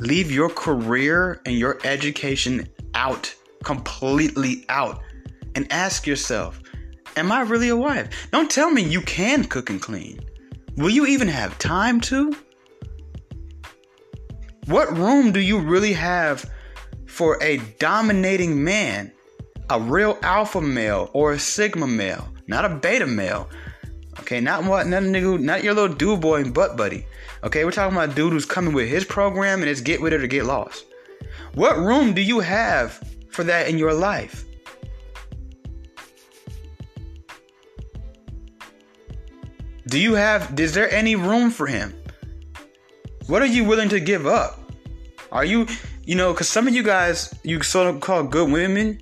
Leave your career and your education out, completely out, and ask yourself, Am I really a wife? Don't tell me you can cook and clean. Will you even have time to? What room do you really have for a dominating man, a real alpha male or a sigma male, not a beta male? Okay, not what, not a nigga, not your little dude boy and butt buddy. Okay, we're talking about a dude who's coming with his program and it's get with it or get lost. What room do you have for that in your life? Do you have, is there any room for him? What are you willing to give up? Are you, you know, because some of you guys, you sort of call good women,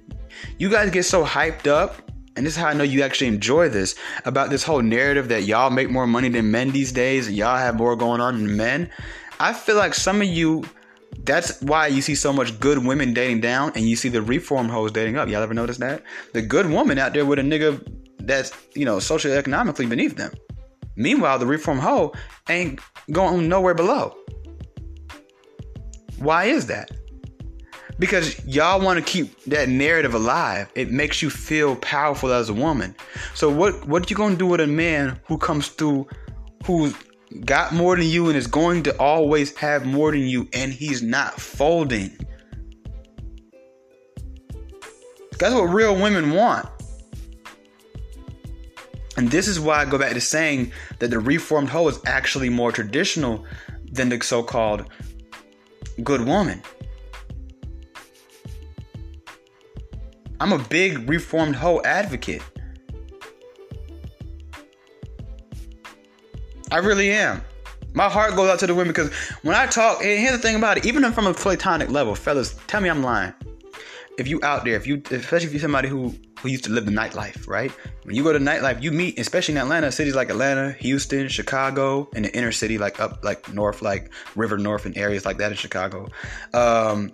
you guys get so hyped up and this is how I know you actually enjoy this about this whole narrative that y'all make more money than men these days and y'all have more going on than men. I feel like some of you, that's why you see so much good women dating down and you see the reform hoes dating up. Y'all ever notice that? The good woman out there with a nigga that's, you know, socially economically beneath them. Meanwhile, the reform hoe ain't going nowhere below. Why is that? Because y'all want to keep that narrative alive. It makes you feel powerful as a woman. So what what you gonna do with a man who comes through, who's got more than you and is going to always have more than you, and he's not folding? That's what real women want. And this is why I go back to saying that the reformed hoe is actually more traditional than the so called good woman. I'm a big reformed hoe advocate. I really am. My heart goes out to the women because when I talk, and here's the thing about it, even from a platonic level, fellas, tell me I'm lying. If you out there, if you, especially if you're somebody who who used to live the nightlife, right? When you go to nightlife, you meet, especially in Atlanta, cities like Atlanta, Houston, Chicago, in the inner city, like up, like north, like River North, and areas like that in Chicago. Um,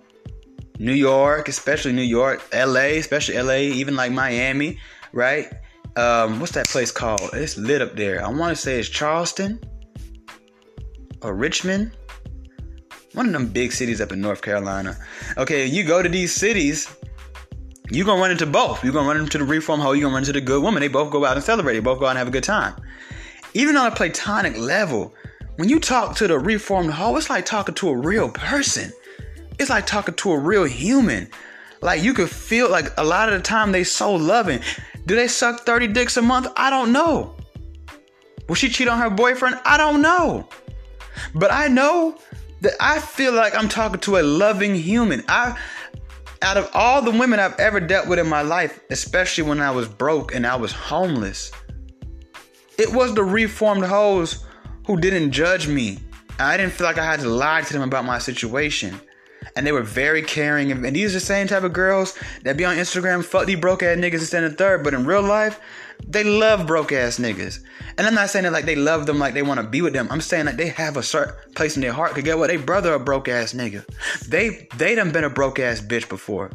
New York, especially New York, LA, especially LA, even like Miami. right? Um, what's that place called? It's lit up there. I want to say it's Charleston or Richmond. One of them big cities up in North Carolina. Okay, you go to these cities, you're gonna run into both. You're gonna run into the reform hoe, you're gonna run into the good woman. They both go out and celebrate, they both go out and have a good time. Even on a platonic level, when you talk to the reformed hoe, it's like talking to a real person. It's like talking to a real human. Like you could feel like a lot of the time they so loving. Do they suck 30 dicks a month? I don't know. Will she cheat on her boyfriend? I don't know. But I know that I feel like I'm talking to a loving human. I out of all the women I've ever dealt with in my life, especially when I was broke and I was homeless, it was the reformed hoes who didn't judge me. I didn't feel like I had to lie to them about my situation. And they were very caring. And these are the same type of girls that be on Instagram, fuck these broke ass niggas and stand in third. But in real life, they love broke ass niggas. And I'm not saying that like they love them like they want to be with them. I'm saying that they have a certain place in their heart. Cause get what? They brother a broke ass nigga. They they done been a broke ass bitch before.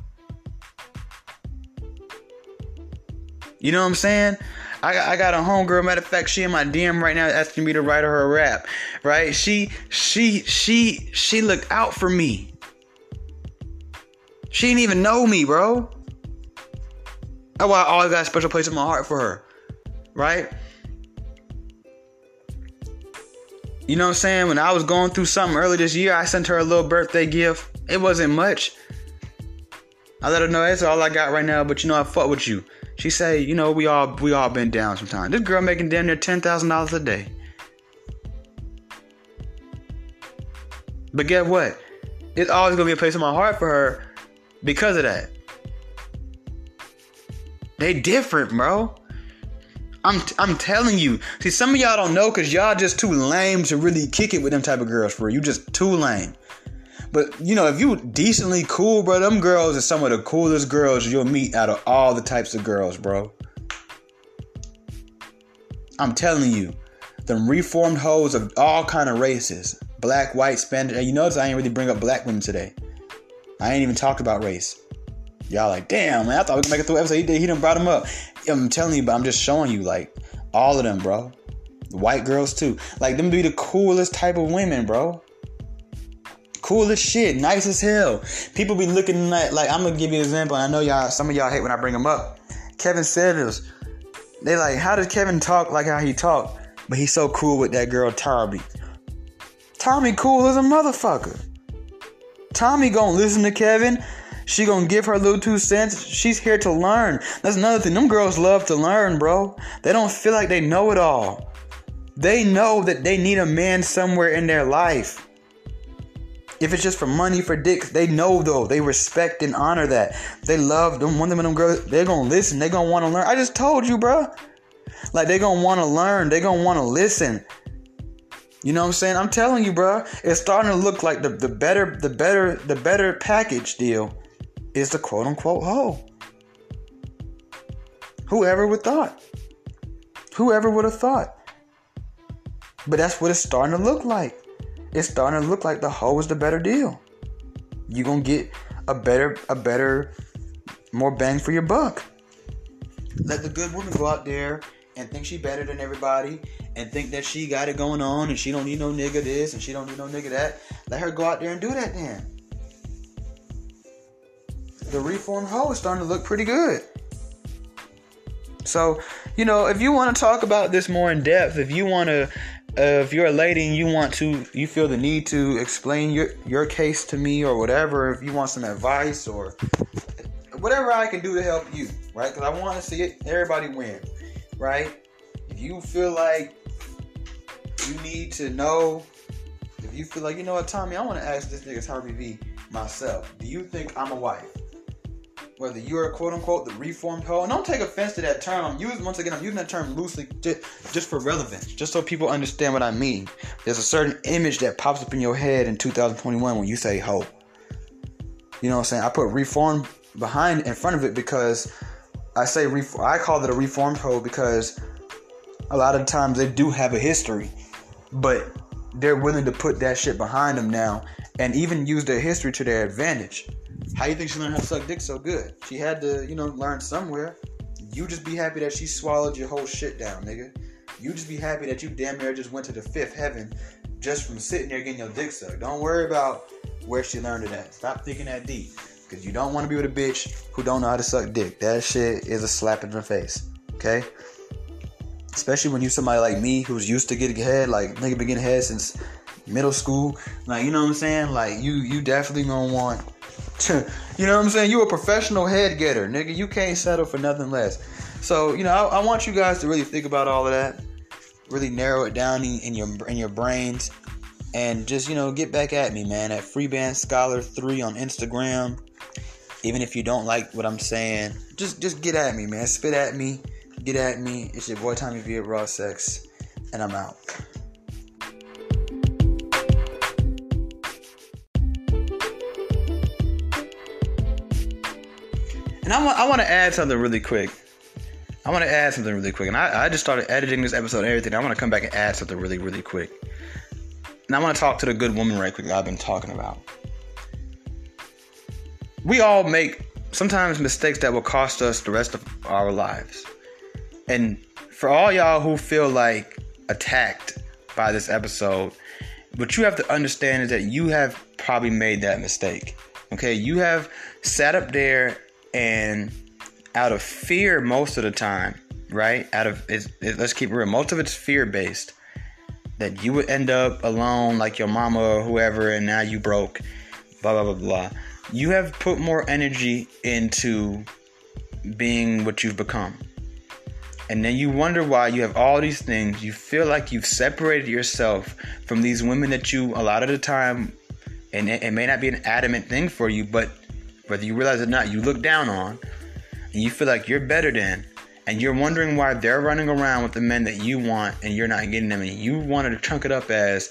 You know what I'm saying? I, I got a homegirl. Matter of fact, she in my DM right now asking me to write her a rap. Right? She she she she looked out for me. She didn't even know me, bro. That's why I always got a special place in my heart for her. Right? You know what I'm saying? When I was going through something early this year, I sent her a little birthday gift. It wasn't much. I let her know that's all I got right now, but you know I fuck with you. She say, you know, we all we all been down sometimes. This girl making damn near ten thousand dollars a day. But get what? It's always gonna be a place in my heart for her because of that. They different, bro. I'm I'm telling you. See, some of y'all don't know because y'all just too lame to really kick it with them type of girls. For you, just too lame. But you know, if you decently cool, bro, them girls are some of the coolest girls you'll meet out of all the types of girls, bro. I'm telling you, them reformed hoes of all kind of races, black, white, Spanish. And you notice I ain't really bring up black women today. I ain't even talked about race. Y'all like, damn, man, I thought we could make it through episode. He, did, he done brought them up. I'm telling you, but I'm just showing you, like, all of them, bro. White girls, too. Like, them be the coolest type of women, bro. Cool as shit, nice as hell. People be looking at, like, I'm gonna give you an example. I know y'all, some of y'all hate when I bring them up. Kevin Samuels. They like, how does Kevin talk like how he talk? But he's so cool with that girl, Tommy. Tommy cool as a motherfucker. Tommy gonna listen to Kevin. She gonna give her little two cents. She's here to learn. That's another thing. Them girls love to learn, bro. They don't feel like they know it all. They know that they need a man somewhere in their life. If it's just for money, for dicks, they know though. They respect and honor that. They love them. One of them girls, they're gonna listen. They're gonna want to learn. I just told you, bro. Like they gonna want to learn. They gonna want to listen. You know what I'm saying? I'm telling you, bro. It's starting to look like the, the better, the better, the better package deal is the quote unquote hoe. Whoever would thought? Whoever would have thought? But that's what it's starting to look like. It's starting to look like the hoe is the better deal. You gonna get a better, a better, more bang for your buck. Let the good woman go out there and think she better than everybody and think that she got it going on and she don't need no nigga this and she don't need no nigga that. Let her go out there and do that then. The reformed hoe is starting to look pretty good. So, you know, if you want to talk about this more in depth, if you want to uh, if you're a lady and you want to you feel the need to explain your your case to me or whatever if you want some advice or whatever i can do to help you right because i want to see it everybody win right if you feel like you need to know if you feel like you know what tommy i want to ask this nigga harvey v myself do you think i'm a wife whether you're quote unquote the reformed hoe, and don't take offense to that term. I'm using once again, I'm using that term loosely just, just for relevance, just so people understand what I mean. There's a certain image that pops up in your head in 2021 when you say hoe. You know what I'm saying? I put reform behind in front of it because I say reform. I call it a reformed hoe because a lot of times they do have a history, but they're willing to put that shit behind them now and even use their history to their advantage. How you think she learned how to suck dick so good? She had to, you know, learn somewhere. You just be happy that she swallowed your whole shit down, nigga. You just be happy that you damn near just went to the fifth heaven just from sitting there getting your dick sucked. Don't worry about where she learned it at. Stop thinking that deep. Cause you don't want to be with a bitch who don't know how to suck dick. That shit is a slap in the face. Okay? Especially when you somebody like me who's used to getting head, like nigga been getting head since middle school. Like, you know what I'm saying? Like you you definitely gonna want to, you know what I'm saying? You a professional head getter, nigga. You can't settle for nothing less. So, you know, I, I want you guys to really think about all of that. Really narrow it down in, in your in your brains and just you know get back at me man at freeband scholar 3 on instagram even if you don't like what I'm saying, just just get at me, man. Spit at me, get at me. It's your boy Tommy V at Raw Sex, and I'm out. And I want I want to add something really quick. I want to add something really quick. And I, I just started editing this episode and everything. I want to come back and add something really, really quick. And I want to talk to the good woman right quick I've been talking about we all make sometimes mistakes that will cost us the rest of our lives. And for all y'all who feel like attacked by this episode, what you have to understand is that you have probably made that mistake. Okay, you have sat up there and out of fear most of the time, right? Out of it, let's keep it real, most of it's fear based. That you would end up alone like your mama or whoever, and now you broke, blah blah blah blah you have put more energy into being what you've become. And then you wonder why you have all these things. You feel like you've separated yourself from these women that you, a lot of the time, and it, it may not be an adamant thing for you, but whether you realize it or not, you look down on, and you feel like you're better than, and you're wondering why they're running around with the men that you want and you're not getting them, and you wanted to chunk it up as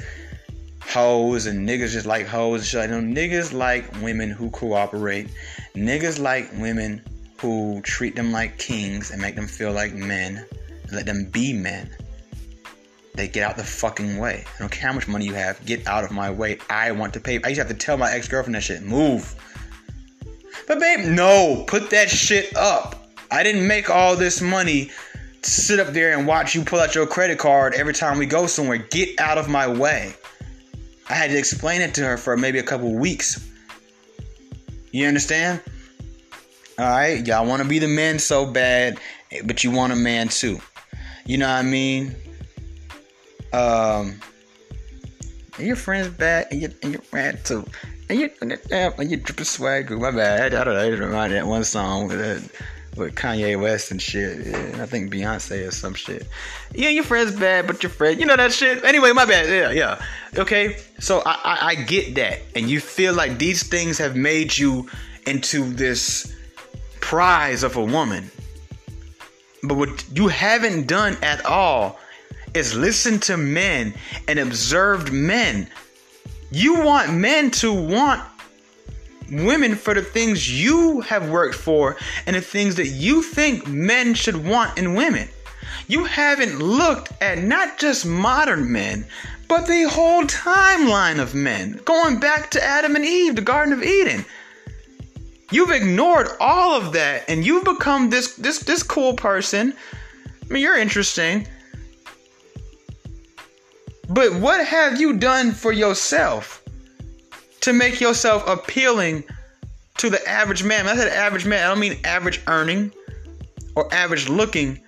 hoes and niggas just like hoes and shit. I know niggas like women who cooperate. Niggas like women who treat them like kings and make them feel like men. And let them be men. They get out the fucking way. I don't care how much money you have. Get out of my way. I want to pay. I used to have to tell my ex girlfriend that shit. Move. But babe, no. Put that shit up. I didn't make all this money to sit up there and watch you pull out your credit card every time we go somewhere. Get out of my way. I had to explain it to her for maybe a couple weeks. You understand? All right, y'all want to be the man so bad, but you want a man too. You know what I mean? Um, your friends bad, and, you, and you're mad too. And you, and you dripping swag. My bad. I don't know. It reminded that one song with Kanye West and shit. Yeah, I think Beyonce or some shit. Yeah, your friend's bad, but your friend, you know that shit. Anyway, my bad. Yeah, yeah. Okay, so I, I, I get that, and you feel like these things have made you into this prize of a woman. But what you haven't done at all is listen to men and observed men. You want men to want women for the things you have worked for and the things that you think men should want in women. You haven't looked at not just modern men, but the whole timeline of men, going back to Adam and Eve, the Garden of Eden. You've ignored all of that and you've become this this this cool person. I mean, you're interesting. But what have you done for yourself? To make yourself appealing to the average man. When I said average man, I don't mean average earning or average looking.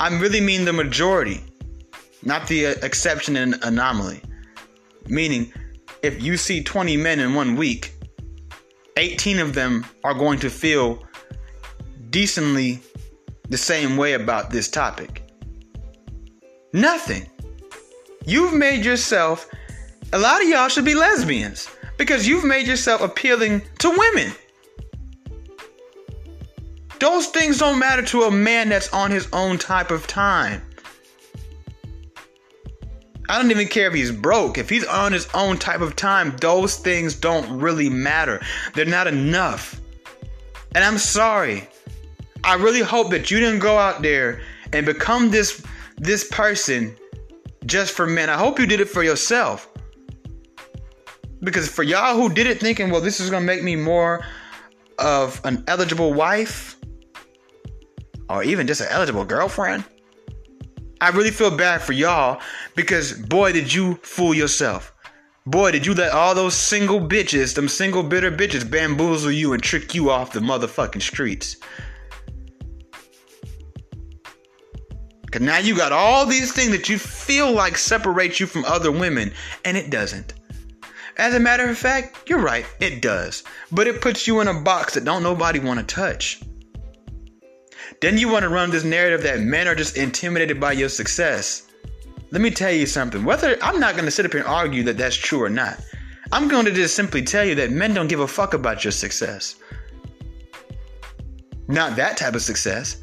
I really mean the majority, not the uh, exception and anomaly. Meaning, if you see 20 men in one week, 18 of them are going to feel decently the same way about this topic. Nothing. You've made yourself a lot of y'all should be lesbians because you've made yourself appealing to women. Those things don't matter to a man that's on his own type of time. I don't even care if he's broke. If he's on his own type of time, those things don't really matter. They're not enough. And I'm sorry. I really hope that you didn't go out there and become this this person just for men. I hope you did it for yourself. Because for y'all who did it thinking, well, this is gonna make me more of an eligible wife or even just an eligible girlfriend. I really feel bad for y'all because boy, did you fool yourself. Boy, did you let all those single bitches, them single bitter bitches, bamboozle you and trick you off the motherfucking streets. Cause now you got all these things that you feel like separate you from other women, and it doesn't. As a matter of fact, you're right, it does. But it puts you in a box that don't nobody want to touch. Then you want to run this narrative that men are just intimidated by your success. Let me tell you something. Whether I'm not going to sit up here and argue that that's true or not. I'm going to just simply tell you that men don't give a fuck about your success. Not that type of success.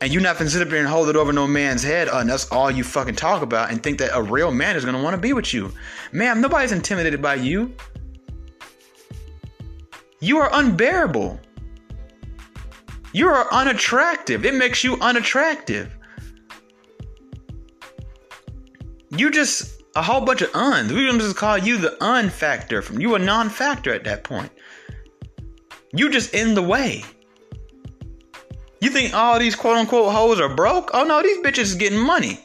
And you're not gonna sit up here and hold it over no man's head, uh, and that's all you fucking talk about, and think that a real man is gonna wanna be with you. Ma'am, nobody's intimidated by you. You are unbearable. You are unattractive. It makes you unattractive. You just a whole bunch of uns. We just call you the un factor. From you a non-factor at that point. You just in the way. You think all these quote unquote hoes are broke? Oh no, these bitches is getting money.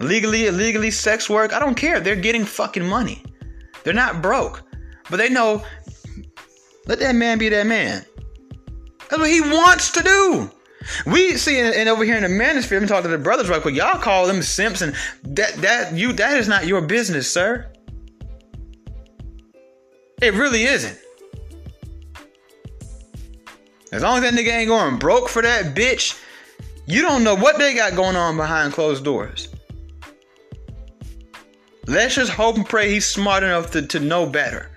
Legally, illegally, sex work, I don't care. They're getting fucking money. They're not broke. But they know, let that man be that man. That's what he wants to do. We see, and over here in the manosphere, let me talk to the brothers right quick. Y'all call them simps, and that that you that is not your business, sir. It really isn't. As long as that nigga ain't going broke for that bitch, you don't know what they got going on behind closed doors. Let's just hope and pray he's smart enough to, to know better.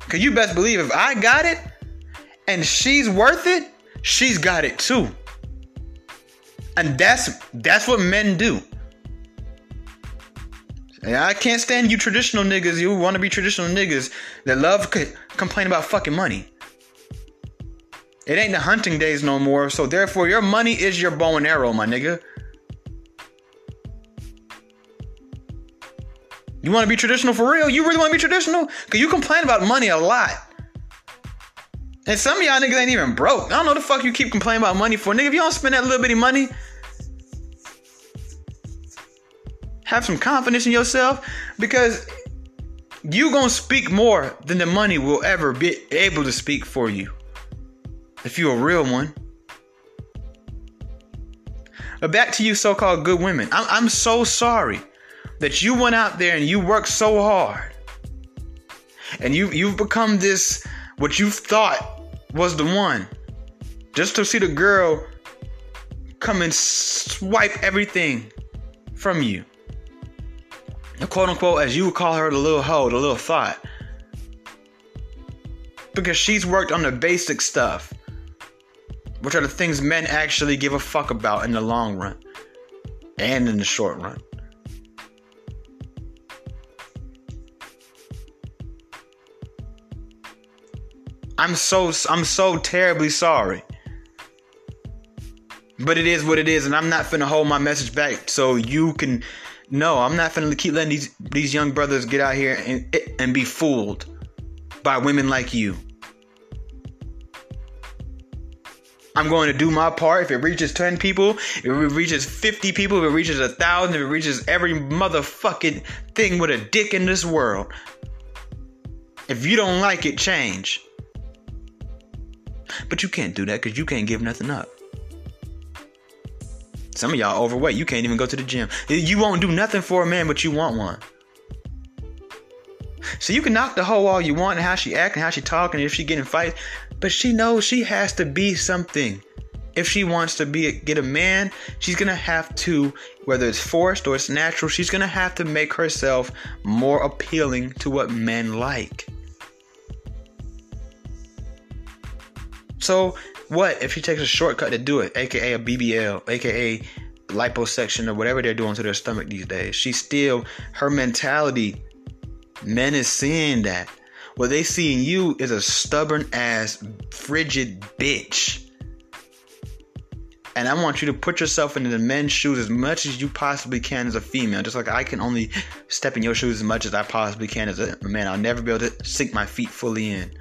Cause you best believe if I got it and she's worth it, she's got it too. And that's that's what men do. I can't stand you traditional niggas. You want to be traditional niggas that love c- complain about fucking money. It ain't the hunting days no more, so therefore your money is your bow and arrow, my nigga. You want to be traditional for real? You really want to be traditional? Cause you complain about money a lot. And some of y'all niggas ain't even broke. I don't know the fuck you keep complaining about money for. Nigga, if you don't spend that little bitty money, have some confidence in yourself because you're gonna speak more than the money will ever be able to speak for you if you're a real one. But back to you so-called good women. I'm, I'm so sorry that you went out there and you worked so hard and you you've become this what you thought was the one just to see the girl come and swipe everything from you quote unquote, as you would call her, the little hoe, the little thought. Because she's worked on the basic stuff, which are the things men actually give a fuck about in the long run and in the short run. I'm so I'm so terribly sorry. But it is what it is, and I'm not finna hold my message back so you can no, I'm not gonna keep letting these these young brothers get out here and and be fooled by women like you. I'm going to do my part. If it reaches 10 people, if it reaches 50 people, if it reaches a thousand, if it reaches every motherfucking thing with a dick in this world. If you don't like it, change. But you can't do that because you can't give nothing up. Some of y'all overweight. You can't even go to the gym. You won't do nothing for a man, but you want one. So you can knock the hoe all you want and how she acting, how she talking, if she getting fights, but she knows she has to be something. If she wants to be get a man, she's gonna have to, whether it's forced or it's natural, she's gonna have to make herself more appealing to what men like. So what if she takes a shortcut to do it, aka a BBL, aka liposuction or whatever they're doing to their stomach these days? She still her mentality. Men is seeing that. What they see in you is a stubborn ass, frigid bitch. And I want you to put yourself into the men's shoes as much as you possibly can as a female. Just like I can only step in your shoes as much as I possibly can as a man. I'll never be able to sink my feet fully in.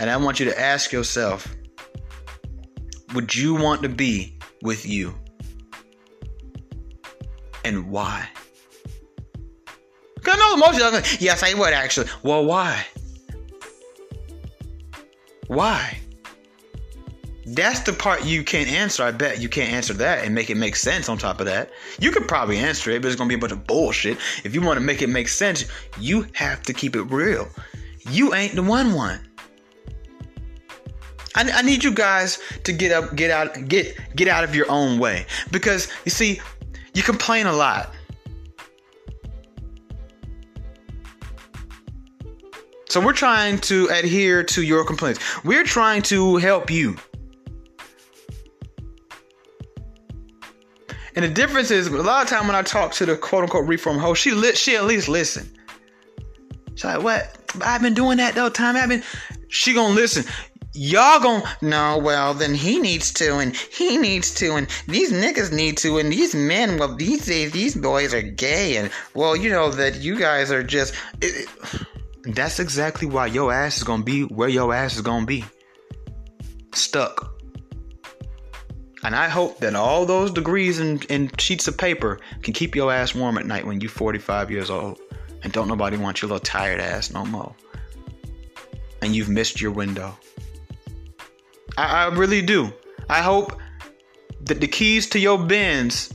And I want you to ask yourself would you want to be with you? And why? Because I know most of like, yes, I would actually. Well, why? Why? That's the part you can't answer. I bet you can't answer that and make it make sense on top of that. You could probably answer it, but it's going to be a bunch of bullshit. If you want to make it make sense, you have to keep it real. You ain't the one one. I, I need you guys to get up, get out, get get out of your own way because you see, you complain a lot. So we're trying to adhere to your complaints. We're trying to help you. And the difference is, a lot of time when I talk to the quote unquote reform host, she lit, she at least listen. She's like, what? I've been doing that the time. I've been. She gonna listen y'all gon' no well then he needs to and he needs to and these niggas need to and these men well these days these boys are gay and well you know that you guys are just it, it, that's exactly why your ass is gonna be where your ass is gonna be. Stuck. And I hope that all those degrees and, and sheets of paper can keep your ass warm at night when you're 45 years old and don't nobody want your little tired ass no more. And you've missed your window I, I really do. I hope that the keys to your Benz,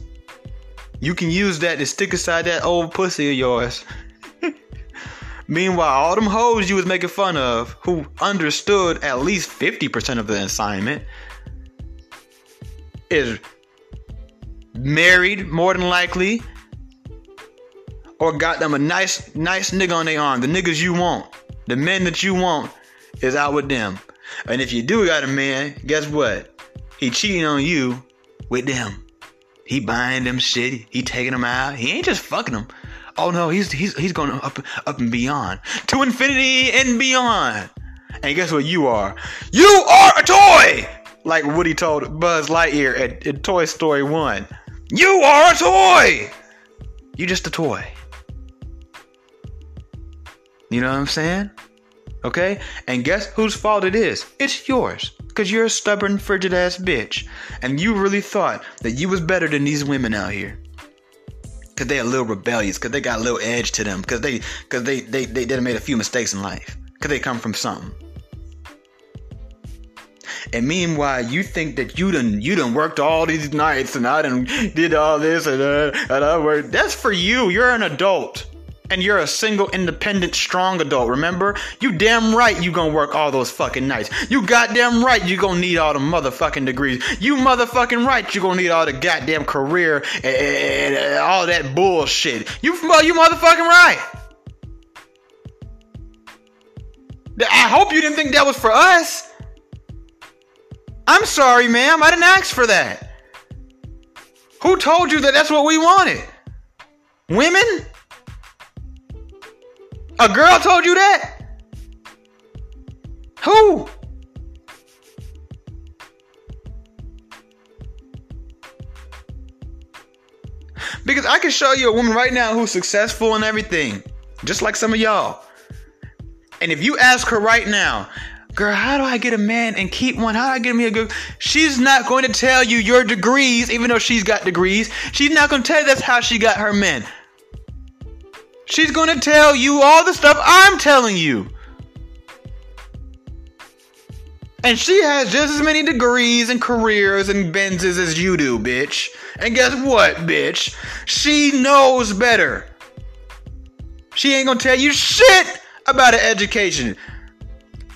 you can use that to stick aside that old pussy of yours. Meanwhile, all them hoes you was making fun of, who understood at least 50% of the assignment, is married more than likely, or got them a nice, nice nigga on their arm. The niggas you want, the men that you want, is out with them. And if you do got a man, guess what? He cheating on you with them. He buying them shit. He taking them out. He ain't just fucking them. Oh no, he's he's he's going up up and beyond to infinity and beyond. And guess what? You are. You are a toy. Like Woody told Buzz Lightyear at, at Toy Story One. You are a toy. You're just a toy. You know what I'm saying? Okay? And guess whose fault it is? It's yours. Because you're a stubborn, frigid ass bitch. And you really thought that you was better than these women out here. Because they a little rebellious. Because they got a little edge to them. Because they, cause they, they, they, they made a few mistakes in life. Because they come from something. And meanwhile, you think that you done you done worked all these nights and I done did all this and, uh, and I worked. That's for you. You're an adult and you're a single, independent, strong adult. Remember? You damn right you gonna work all those fucking nights. You goddamn right you gonna need all the motherfucking degrees. You motherfucking right you gonna need all the goddamn career and, and all that bullshit. You you motherfucking right. I hope you didn't think that was for us. I'm sorry, ma'am. I didn't ask for that. Who told you that that's what we wanted? Women? A girl told you that? Who? Because I can show you a woman right now who's successful and everything, just like some of y'all. And if you ask her right now, girl, how do I get a man and keep one? How do I get me a good? She's not going to tell you your degrees, even though she's got degrees. She's not going to tell you that's how she got her men. She's going to tell you all the stuff I'm telling you. And she has just as many degrees and careers and Benzes as you do, bitch. And guess what, bitch? She knows better. She ain't gonna tell you shit about an education.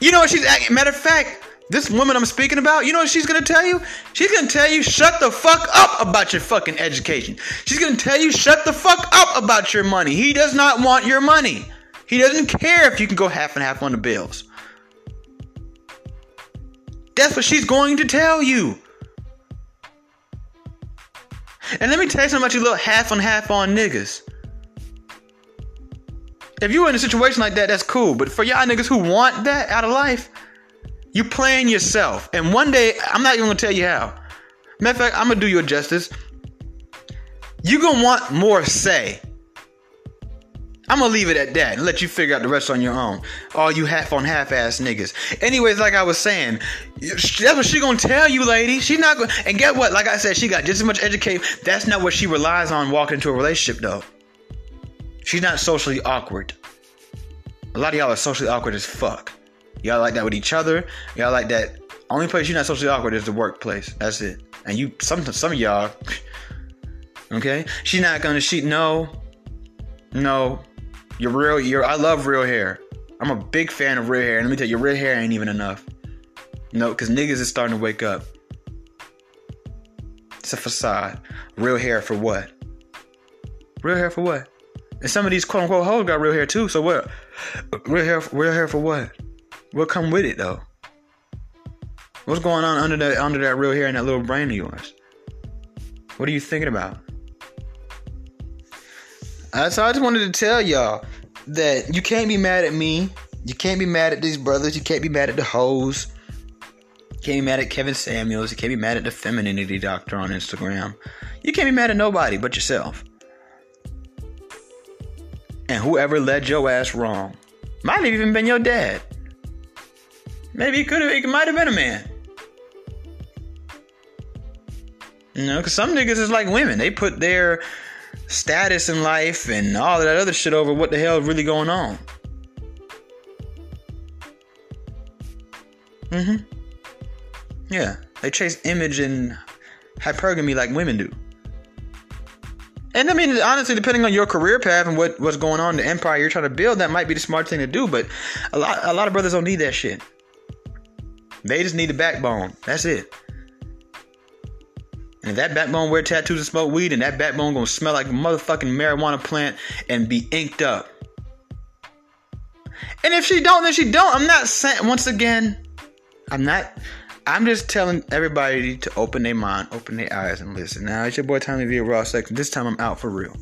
You know what she's matter of fact, this woman I'm speaking about, you know what she's gonna tell you? She's gonna tell you, shut the fuck up about your fucking education. She's gonna tell you, shut the fuck up about your money. He does not want your money. He doesn't care if you can go half and half on the bills. That's what she's going to tell you. And let me tell you something about you little half on half on niggas. If you're in a situation like that, that's cool. But for y'all niggas who want that out of life, you playing yourself. And one day, I'm not even gonna tell you how. Matter of fact, I'm gonna do you a justice. you gonna want more say. I'm gonna leave it at that and let you figure out the rest on your own. All you half on half ass niggas. Anyways, like I was saying, that's what she gonna tell you, lady. She not gonna. And get what? Like I said, she got just as much education. That's not what she relies on walking into a relationship, though. She's not socially awkward. A lot of y'all are socially awkward as fuck. Y'all like that with each other. Y'all like that. Only place you're not socially awkward is the workplace. That's it. And you, some some of y'all. Okay, she's not gonna. She no, no. Your real, your I love real hair. I'm a big fan of real hair. And let me tell you, real hair ain't even enough. No, because niggas is starting to wake up. It's a facade. Real hair for what? Real hair for what? And some of these quote unquote hoes got real hair too. So what? Real hair, real hair for what? What come with it though? What's going on under that under that real hair and that little brain of yours? What are you thinking about? Uh, so I just wanted to tell y'all that you can't be mad at me. You can't be mad at these brothers. You can't be mad at the hoes. You can't be mad at Kevin Samuels. You can't be mad at the femininity doctor on Instagram. You can't be mad at nobody but yourself. And whoever led your ass wrong might have even been your dad. Maybe it could have. It might have been a man. You know, because some niggas is like women. They put their status in life and all that other shit over what the hell is really going on. Mm-hmm. Yeah. They chase image and hypergamy like women do. And I mean, honestly, depending on your career path and what, what's going on, the empire you're trying to build, that might be the smart thing to do. But a lot, a lot of brothers don't need that shit. They just need the backbone. That's it. And if that backbone wear tattoos and smoke weed, and that backbone gonna smell like a motherfucking marijuana plant and be inked up. And if she don't, then she don't. I'm not saying once again, I'm not I'm just telling everybody to open their mind, open their eyes, and listen. Now it's your boy Tommy V Raw Sex. This time I'm out for real.